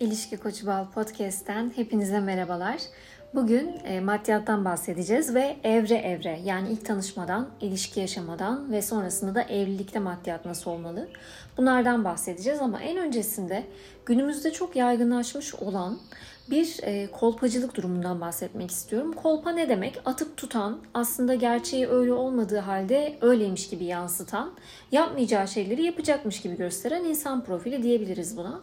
İlişki Koçu Bal Podcast'ten hepinize merhabalar. Bugün e, maddiyattan bahsedeceğiz ve evre evre yani ilk tanışmadan, ilişki yaşamadan ve sonrasında da evlilikte maddiyat nasıl olmalı? Bunlardan bahsedeceğiz ama en öncesinde günümüzde çok yaygınlaşmış olan bir e, kolpacılık durumundan bahsetmek istiyorum. Kolpa ne demek? Atıp tutan, aslında gerçeği öyle olmadığı halde öyleymiş gibi yansıtan, yapmayacağı şeyleri yapacakmış gibi gösteren insan profili diyebiliriz buna.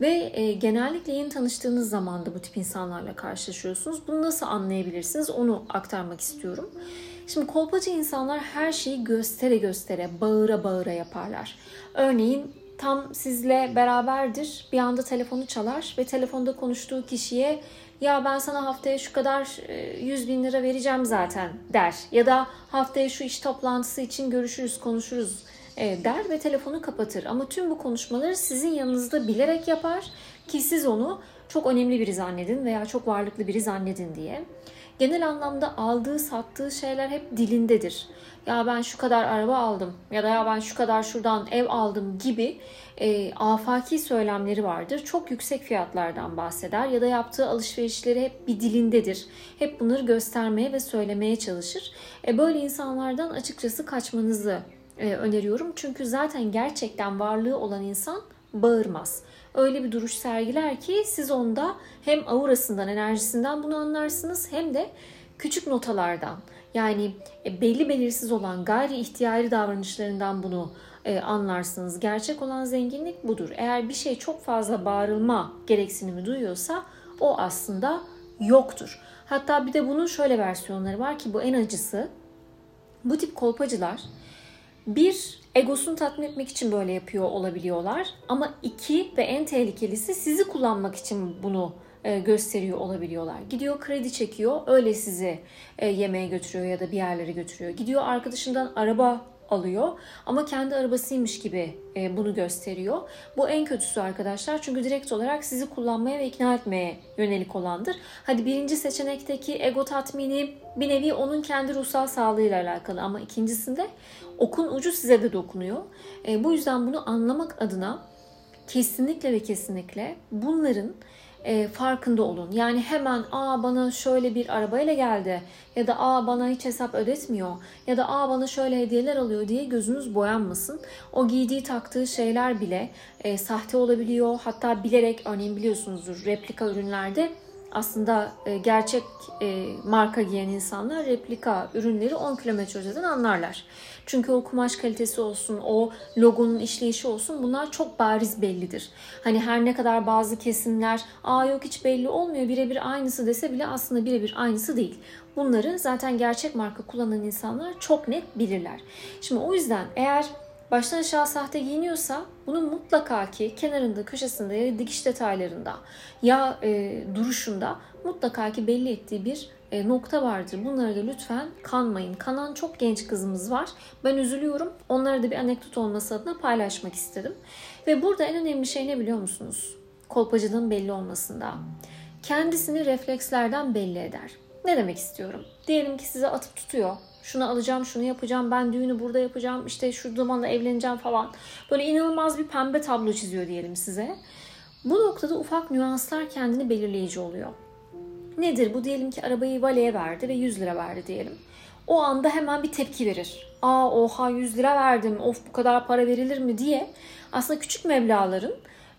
Ve e, genellikle yeni tanıştığınız zaman da bu tip insanlarla karşılaşıyorsunuz. Bunu nasıl anlayabilirsiniz onu aktarmak istiyorum. Şimdi kolpacı insanlar her şeyi göstere göstere, bağıra bağıra yaparlar. Örneğin tam sizle beraberdir. Bir anda telefonu çalar ve telefonda konuştuğu kişiye ya ben sana haftaya şu kadar 100 e, bin lira vereceğim zaten der. Ya da haftaya şu iş toplantısı için görüşürüz konuşuruz e, der ve telefonu kapatır. Ama tüm bu konuşmaları sizin yanınızda bilerek yapar ki siz onu çok önemli biri zannedin veya çok varlıklı biri zannedin diye. Genel anlamda aldığı sattığı şeyler hep dilindedir. Ya ben şu kadar araba aldım ya da ya ben şu kadar şuradan ev aldım gibi e, afaki söylemleri vardır. Çok yüksek fiyatlardan bahseder ya da yaptığı alışverişleri hep bir dilindedir. Hep bunları göstermeye ve söylemeye çalışır. E, böyle insanlardan açıkçası kaçmanızı e, öneriyorum. Çünkü zaten gerçekten varlığı olan insan bağırmaz. Öyle bir duruş sergiler ki siz onda hem aurasından, enerjisinden bunu anlarsınız hem de küçük notalardan yani e, belli belirsiz olan gayri ihtiyari davranışlarından bunu e, anlarsınız. Gerçek olan zenginlik budur. Eğer bir şey çok fazla bağırılma gereksinimi duyuyorsa o aslında yoktur. Hatta bir de bunun şöyle versiyonları var ki bu en acısı. Bu tip kolpacılar bir, egosunu tatmin etmek için böyle yapıyor olabiliyorlar. Ama iki ve en tehlikelisi sizi kullanmak için bunu e, gösteriyor olabiliyorlar. Gidiyor kredi çekiyor, öyle sizi e, yemeğe götürüyor ya da bir yerlere götürüyor. Gidiyor arkadaşından araba alıyor ama kendi arabasıymış gibi e, bunu gösteriyor. Bu en kötüsü arkadaşlar çünkü direkt olarak sizi kullanmaya ve ikna etmeye yönelik olandır. Hadi birinci seçenekteki ego tatmini bir nevi onun kendi ruhsal sağlığıyla alakalı ama ikincisinde okun ucu size de dokunuyor. E, bu yüzden bunu anlamak adına kesinlikle ve kesinlikle bunların e, farkında olun. Yani hemen aa bana şöyle bir arabayla geldi ya da aa bana hiç hesap ödetmiyor ya da aa bana şöyle hediyeler alıyor diye gözünüz boyanmasın. O giydiği taktığı şeyler bile e, sahte olabiliyor. Hatta bilerek örneğin biliyorsunuzdur replika ürünlerde aslında e, gerçek e, marka giyen insanlar replika ürünleri 10 kilometre öteden anlarlar. Çünkü o kumaş kalitesi olsun, o logonun işleyişi olsun bunlar çok bariz bellidir. Hani her ne kadar bazı kesimler aa yok hiç belli olmuyor birebir aynısı dese bile aslında birebir aynısı değil. Bunları zaten gerçek marka kullanan insanlar çok net bilirler. Şimdi o yüzden eğer baştan aşağı sahte giyiniyorsa bunun mutlaka ki kenarında, köşesinde ya dikiş detaylarında ya e, duruşunda mutlaka ki belli ettiği bir e, nokta vardır. Bunları da lütfen kanmayın. Kanan çok genç kızımız var. Ben üzülüyorum. Onlara da bir anekdot olması adına paylaşmak istedim. Ve burada en önemli şey ne biliyor musunuz? Kolpacılığın belli olmasında. Kendisini reflekslerden belli eder. Ne demek istiyorum? Diyelim ki size atıp tutuyor şunu alacağım, şunu yapacağım, ben düğünü burada yapacağım, işte şu zamanla evleneceğim falan. Böyle inanılmaz bir pembe tablo çiziyor diyelim size. Bu noktada ufak nüanslar kendini belirleyici oluyor. Nedir bu? Diyelim ki arabayı valeye verdi ve 100 lira verdi diyelim. O anda hemen bir tepki verir. Aa oha 100 lira verdim, of bu kadar para verilir mi diye aslında küçük meblaların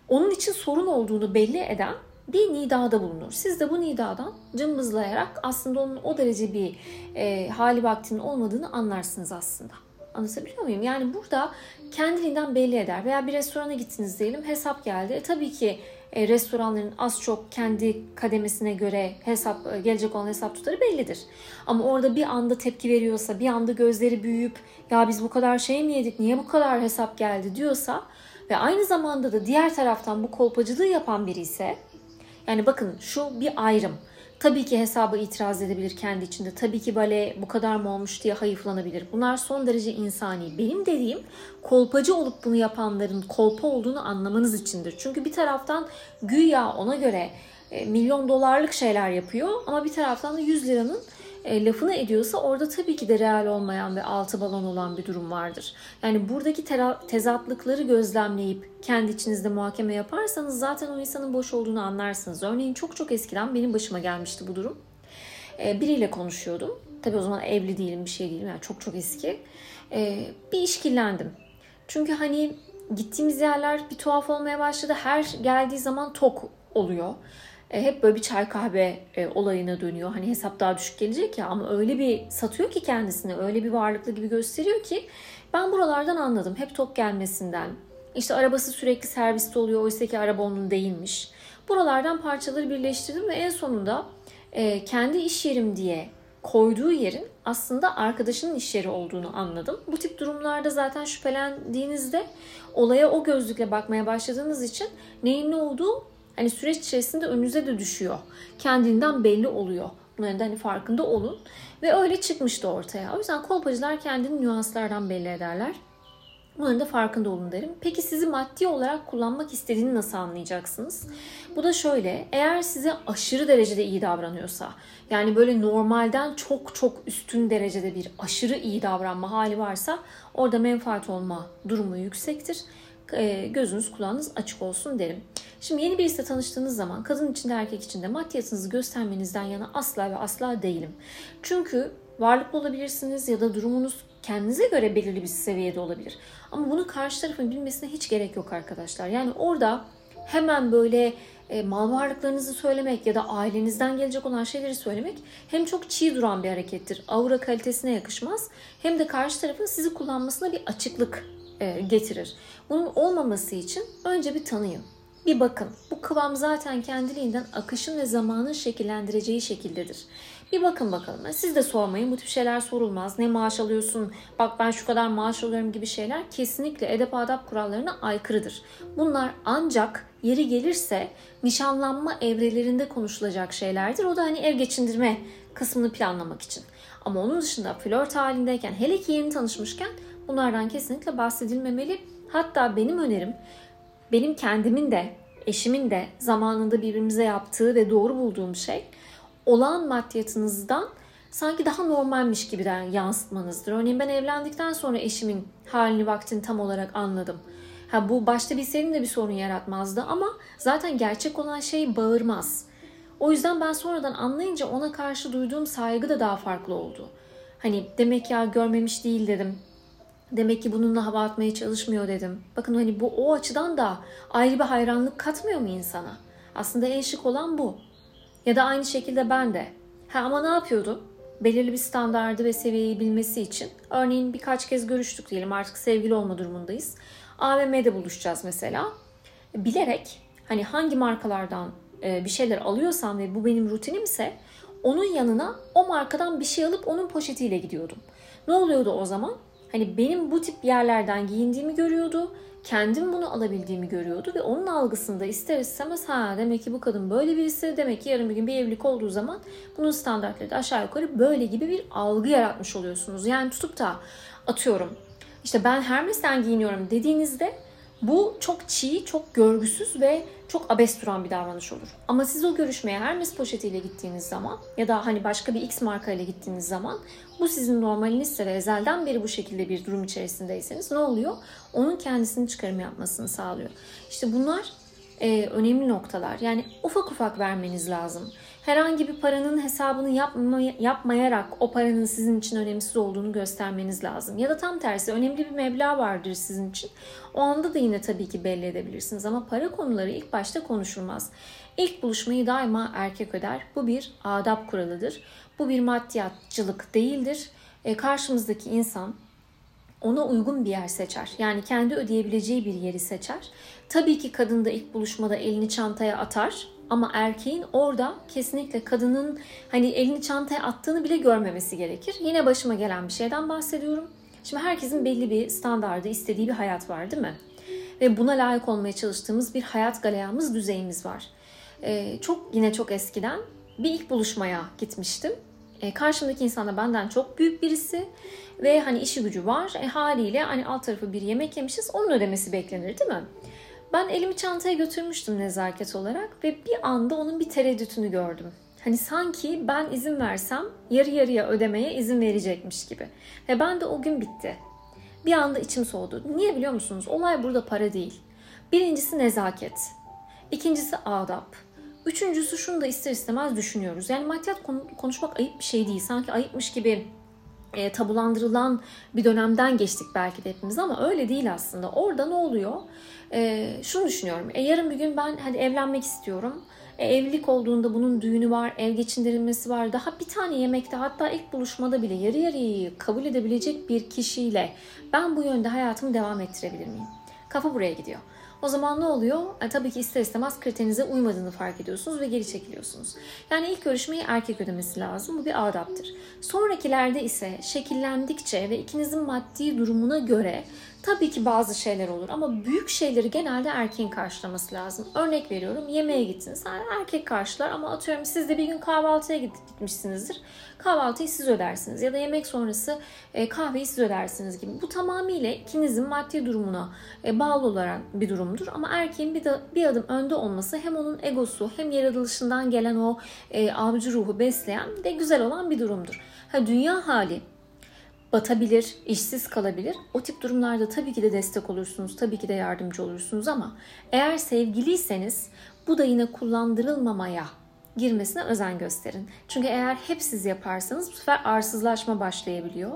onun için sorun olduğunu belli eden bir nidada bulunur. Siz de bu nidadan cımbızlayarak aslında onun o derece bir e, hali vaktinin olmadığını anlarsınız aslında. Anlatabiliyor muyum? Yani burada kendiliğinden belli eder. Veya bir restorana gittiniz diyelim hesap geldi. E, tabii ki e, restoranların az çok kendi kademesine göre hesap e, gelecek olan hesap tutarı bellidir. Ama orada bir anda tepki veriyorsa, bir anda gözleri büyüyüp ya biz bu kadar şey mi yedik, niye bu kadar hesap geldi diyorsa ve aynı zamanda da diğer taraftan bu kolpacılığı yapan biri ise yani bakın şu bir ayrım. Tabii ki hesabı itiraz edebilir kendi içinde. Tabii ki bale bu kadar mı olmuş diye hayıflanabilir. Bunlar son derece insani. Benim dediğim kolpacı olup bunu yapanların kolpa olduğunu anlamanız içindir. Çünkü bir taraftan güya ona göre e, milyon dolarlık şeyler yapıyor ama bir taraftan da 100 liranın e, lafını ediyorsa orada tabii ki de real olmayan ve altı balon olan bir durum vardır. Yani buradaki tezatlıkları gözlemleyip kendi içinizde muhakeme yaparsanız zaten o insanın boş olduğunu anlarsınız. Örneğin çok çok eskiden benim başıma gelmişti bu durum. E, biriyle konuşuyordum. Tabii o zaman evli değilim, bir şey değilim. Yani çok çok eski. E, bir işkillendim. Çünkü hani gittiğimiz yerler bir tuhaf olmaya başladı. Her geldiği zaman tok oluyor. E, hep böyle bir çay kahve e, olayına dönüyor. Hani hesap daha düşük gelecek ya ama öyle bir satıyor ki kendisini, öyle bir varlıklı gibi gösteriyor ki ben buralardan anladım. Hep tok gelmesinden. İşte arabası sürekli serviste oluyor. Oysa ki araba onun değilmiş. Buralardan parçaları birleştirdim ve en sonunda e, kendi iş yerim diye koyduğu yerin aslında arkadaşının iş yeri olduğunu anladım. Bu tip durumlarda zaten şüphelendiğinizde olaya o gözlükle bakmaya başladığınız için neyin ne olduğu hani süreç içerisinde önünüze de düşüyor. Kendinden belli oluyor. Bunların da hani farkında olun. Ve öyle çıkmıştı ortaya. O yüzden kolpacılar kendini nüanslardan belli ederler. Bunların da farkında olun derim. Peki sizi maddi olarak kullanmak istediğini nasıl anlayacaksınız? Bu da şöyle. Eğer size aşırı derecede iyi davranıyorsa, yani böyle normalden çok çok üstün derecede bir aşırı iyi davranma hali varsa orada menfaat olma durumu yüksektir. E, gözünüz kulağınız açık olsun derim. Şimdi yeni birisiyle tanıştığınız zaman kadın içinde erkek içinde maddiyatınızı göstermenizden yana asla ve asla değilim. Çünkü varlıklı olabilirsiniz ya da durumunuz kendinize göre belirli bir seviyede olabilir. Ama bunu karşı tarafın bilmesine hiç gerek yok arkadaşlar. Yani orada hemen böyle e, mal varlıklarınızı söylemek ya da ailenizden gelecek olan şeyleri söylemek hem çok çiğ duran bir harekettir. Aura kalitesine yakışmaz. Hem de karşı tarafın sizi kullanmasına bir açıklık getirir. Bunun olmaması için önce bir tanıyın. Bir bakın. Bu kıvam zaten kendiliğinden akışın ve zamanın şekillendireceği şekildedir. Bir bakın bakalım. Siz de sormayın. Bu tip şeyler sorulmaz. Ne maaş alıyorsun? Bak ben şu kadar maaş alıyorum gibi şeyler kesinlikle edep adap kurallarına aykırıdır. Bunlar ancak yeri gelirse nişanlanma evrelerinde konuşulacak şeylerdir. O da hani ev geçindirme kısmını planlamak için. Ama onun dışında flört halindeyken hele ki yeni tanışmışken bunlardan kesinlikle bahsedilmemeli. Hatta benim önerim benim kendimin de eşimin de zamanında birbirimize yaptığı ve doğru bulduğum şey olan maddiyatınızdan sanki daha normalmiş gibi yansıtmanızdır. Örneğin ben evlendikten sonra eşimin halini vaktini tam olarak anladım. Ha bu başta bilseydim de bir sorun yaratmazdı ama zaten gerçek olan şey bağırmaz. O yüzden ben sonradan anlayınca ona karşı duyduğum saygı da daha farklı oldu. Hani demek ya görmemiş değil dedim. Demek ki bununla hava atmaya çalışmıyor dedim. Bakın hani bu o açıdan da ayrı bir hayranlık katmıyor mu insana? Aslında en şık olan bu. Ya da aynı şekilde ben de. Ha ama ne yapıyordum? Belirli bir standardı ve seviyeyi bilmesi için. Örneğin birkaç kez görüştük diyelim artık sevgili olma durumundayız. AVM'de buluşacağız mesela. Bilerek hani hangi markalardan e, bir şeyler alıyorsam ve bu benim rutinimse onun yanına o markadan bir şey alıp onun poşetiyle gidiyordum. Ne oluyordu o zaman? Hani benim bu tip yerlerden giyindiğimi görüyordu. Kendim bunu alabildiğimi görüyordu ve onun algısında ister istemez ha demek ki bu kadın böyle birisi demek ki yarın bir gün bir evlilik olduğu zaman bunun standartları da aşağı yukarı böyle gibi bir algı yaratmış oluyorsunuz. Yani tutup da atıyorum işte ben Hermes'ten giyiniyorum dediğinizde bu çok çiğ, çok görgüsüz ve çok abes duran bir davranış olur. Ama siz o görüşmeye Hermes poşetiyle gittiğiniz zaman ya da hani başka bir X marka ile gittiğiniz zaman bu sizin normalinizse ve ezelden beri bu şekilde bir durum içerisindeyseniz ne oluyor? Onun kendisini çıkarım yapmasını sağlıyor. İşte bunlar e, önemli noktalar. Yani ufak ufak vermeniz lazım. Herhangi bir paranın hesabını yapma, yapmayarak o paranın sizin için önemsiz olduğunu göstermeniz lazım. Ya da tam tersi önemli bir meblağ vardır sizin için. O anda da yine tabii ki belli edebilirsiniz ama para konuları ilk başta konuşulmaz. İlk buluşmayı daima erkek öder. Bu bir adap kuralıdır. Bu bir maddiyatçılık değildir. E, karşımızdaki insan ona uygun bir yer seçer. Yani kendi ödeyebileceği bir yeri seçer. Tabii ki kadın da ilk buluşmada elini çantaya atar ama erkeğin orada kesinlikle kadının hani elini çantaya attığını bile görmemesi gerekir. Yine başıma gelen bir şeyden bahsediyorum. Şimdi herkesin belli bir standardı, istediği bir hayat var değil mi? Ve buna layık olmaya çalıştığımız bir hayat galeyamız, düzeyimiz var. Ee, çok yine çok eskiden bir ilk buluşmaya gitmiştim. Ee, karşımdaki insan da benden çok büyük birisi ve hani işi gücü var. E, haliyle hani alt tarafı bir yemek yemişiz, onun ödemesi beklenir değil mi? Ben elimi çantaya götürmüştüm nezaket olarak ve bir anda onun bir tereddütünü gördüm. Hani sanki ben izin versem yarı yarıya ödemeye izin verecekmiş gibi. Ve ben de o gün bitti. Bir anda içim soğudu. Niye biliyor musunuz? Olay burada para değil. Birincisi nezaket. İkincisi adap. Üçüncüsü şunu da ister istemez düşünüyoruz. Yani maddiyat konuşmak ayıp bir şey değil. Sanki ayıpmış gibi e, tabulandırılan bir dönemden geçtik belki de hepimiz ama öyle değil aslında. Orada ne oluyor? E, şunu düşünüyorum. E, yarın bir gün ben hadi evlenmek istiyorum. E, evlilik olduğunda bunun düğünü var, ev geçindirilmesi var. Daha bir tane yemekte hatta ilk buluşmada bile yarı yarıyı kabul edebilecek bir kişiyle ben bu yönde hayatımı devam ettirebilir miyim? Kafa buraya gidiyor. O zaman ne oluyor? E, tabii ki ister istemez kriterinize uymadığını fark ediyorsunuz ve geri çekiliyorsunuz. Yani ilk görüşmeyi erkek ödemesi lazım. Bu bir adaptır. Sonrakilerde ise şekillendikçe ve ikinizin maddi durumuna göre Tabii ki bazı şeyler olur ama büyük şeyleri genelde erkeğin karşılaması lazım. Örnek veriyorum yemeğe gittiniz. Yani erkek karşılar ama atıyorum siz de bir gün kahvaltıya gitmişsinizdir. Kahvaltıyı siz ödersiniz ya da yemek sonrası e, kahveyi siz ödersiniz gibi. Bu tamamıyla ikinizin maddi durumuna e, bağlı olarak bir durumdur. Ama erkeğin bir, de, bir adım önde olması hem onun egosu hem yaratılışından gelen o e, avcı ruhu besleyen de güzel olan bir durumdur. Ha, dünya hali batabilir, işsiz kalabilir. O tip durumlarda tabii ki de destek olursunuz, tabii ki de yardımcı olursunuz ama eğer sevgiliyseniz bu da yine kullandırılmamaya girmesine özen gösterin. Çünkü eğer hep siz yaparsanız bu sefer arsızlaşma başlayabiliyor.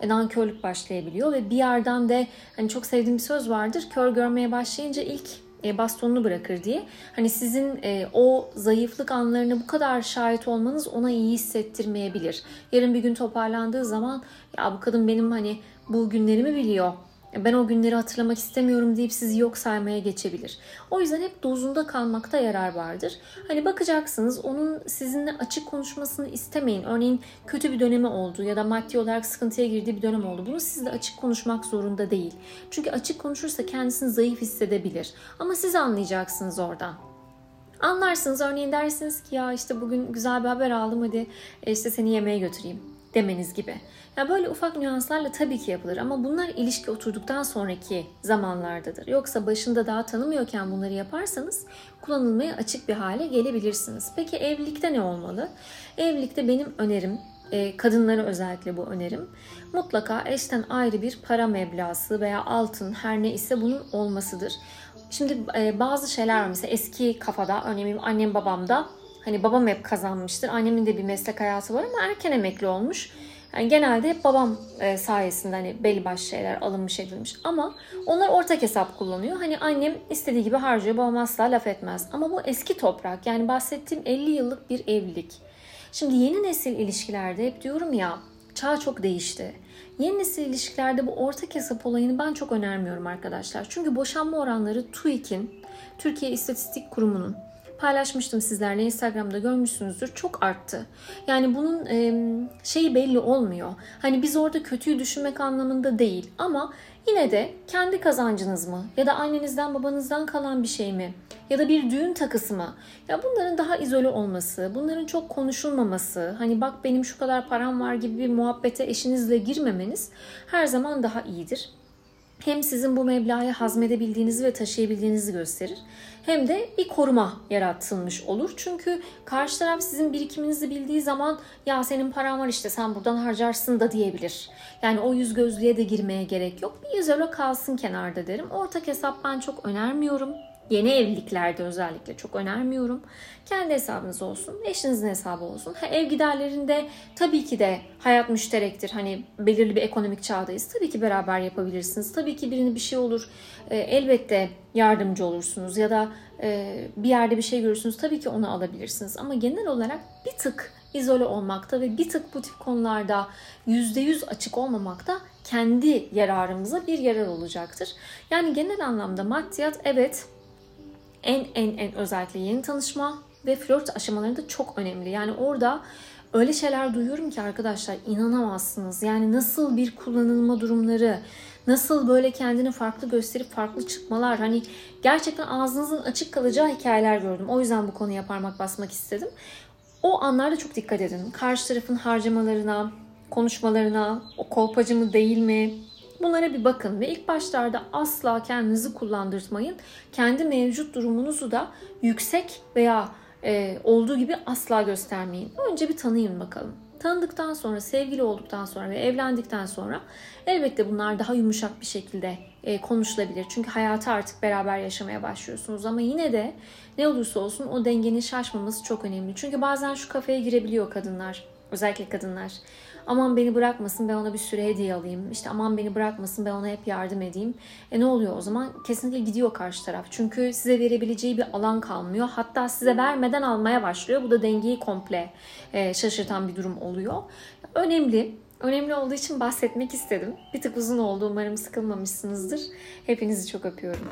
E, nankörlük başlayabiliyor ve bir yerden de hani çok sevdiğim bir söz vardır. Kör görmeye başlayınca ilk e, bastonunu bırakır diye. Hani sizin e, o zayıflık anlarına bu kadar şahit olmanız ona iyi hissettirmeyebilir. Yarın bir gün toparlandığı zaman ya bu kadın benim hani bu günlerimi biliyor ben o günleri hatırlamak istemiyorum deyip sizi yok saymaya geçebilir. O yüzden hep dozunda kalmakta yarar vardır. Hani bakacaksınız onun sizinle açık konuşmasını istemeyin. Örneğin kötü bir dönemi oldu ya da maddi olarak sıkıntıya girdiği bir dönem oldu. Bunu sizle açık konuşmak zorunda değil. Çünkü açık konuşursa kendisini zayıf hissedebilir. Ama siz anlayacaksınız oradan. Anlarsınız örneğin dersiniz ki ya işte bugün güzel bir haber aldım hadi e, işte seni yemeğe götüreyim demeniz gibi. Ya böyle ufak nüanslarla tabii ki yapılır ama bunlar ilişki oturduktan sonraki zamanlardadır. Yoksa başında daha tanımıyorken bunları yaparsanız kullanılmaya açık bir hale gelebilirsiniz. Peki evlilikte ne olmalı? Evlilikte benim önerim e, kadınlara özellikle bu önerim. Mutlaka eşten ayrı bir para meblası veya altın her ne ise bunun olmasıdır. Şimdi e, bazı şeyler var mesela eski kafada örneğin annem babam da hani babam hep kazanmıştır. Annemin de bir meslek hayatı var ama erken emekli olmuş. Yani genelde hep babam e, sayesinde hani belli başlı şeyler alınmış edilmiş. Ama onlar ortak hesap kullanıyor. Hani annem istediği gibi harcıyor. Babam asla laf etmez. Ama bu eski toprak. Yani bahsettiğim 50 yıllık bir evlilik. Şimdi yeni nesil ilişkilerde hep diyorum ya çağ çok değişti. Yeni nesil ilişkilerde bu ortak hesap olayını ben çok önermiyorum arkadaşlar. Çünkü boşanma oranları TÜİK'in, Türkiye İstatistik Kurumu'nun paylaşmıştım sizlerle Instagram'da görmüşsünüzdür çok arttı. Yani bunun e, şeyi belli olmuyor. Hani biz orada kötüyü düşünmek anlamında değil ama yine de kendi kazancınız mı ya da annenizden babanızdan kalan bir şey mi ya da bir düğün takısı mı? Ya bunların daha izole olması, bunların çok konuşulmaması, hani bak benim şu kadar param var gibi bir muhabbete eşinizle girmemeniz her zaman daha iyidir hem sizin bu meblağı hazmedebildiğinizi ve taşıyabildiğinizi gösterir hem de bir koruma yaratılmış olur. Çünkü karşı taraf sizin birikiminizi bildiği zaman ya senin paran var işte sen buradan harcarsın da diyebilir. Yani o yüz gözlüğe de girmeye gerek yok. Bir yüz öyle kalsın kenarda derim. Ortak hesap ben çok önermiyorum. Yeni evliliklerde özellikle çok önermiyorum. Kendi hesabınız olsun, eşinizin hesabı olsun. Ha, ev giderlerinde tabii ki de hayat müşterektir. Hani belirli bir ekonomik çağdayız. Tabii ki beraber yapabilirsiniz. Tabii ki birini bir şey olur. E, elbette yardımcı olursunuz ya da e, bir yerde bir şey görürsünüz. Tabii ki onu alabilirsiniz. Ama genel olarak bir tık izole olmakta ve bir tık bu tip konularda %100 açık olmamakta kendi yararımıza bir yarar olacaktır. Yani genel anlamda maddiyat evet en en en özellikle yeni tanışma ve flört aşamalarında çok önemli. Yani orada öyle şeyler duyuyorum ki arkadaşlar inanamazsınız. Yani nasıl bir kullanılma durumları, nasıl böyle kendini farklı gösterip farklı çıkmalar. Hani gerçekten ağzınızın açık kalacağı hikayeler gördüm. O yüzden bu konuya parmak basmak istedim. O anlarda çok dikkat edin. Karşı tarafın harcamalarına, konuşmalarına, o kolpacı mı değil mi, Bunlara bir bakın ve ilk başlarda asla kendinizi kullandırtmayın. Kendi mevcut durumunuzu da yüksek veya e, olduğu gibi asla göstermeyin. Önce bir tanıyın bakalım. Tanıdıktan sonra, sevgili olduktan sonra ve evlendikten sonra elbette bunlar daha yumuşak bir şekilde e, konuşulabilir. Çünkü hayatı artık beraber yaşamaya başlıyorsunuz. Ama yine de ne olursa olsun o dengenin şaşmaması çok önemli. Çünkü bazen şu kafaya girebiliyor kadınlar. Özellikle kadınlar. Aman beni bırakmasın ben ona bir süre hediye alayım. İşte aman beni bırakmasın ben ona hep yardım edeyim. E ne oluyor o zaman? Kesinlikle gidiyor karşı taraf. Çünkü size verebileceği bir alan kalmıyor. Hatta size vermeden almaya başlıyor. Bu da dengeyi komple e, şaşırtan bir durum oluyor. Önemli. Önemli olduğu için bahsetmek istedim. Bir tık uzun oldu. Umarım sıkılmamışsınızdır. Hepinizi çok öpüyorum.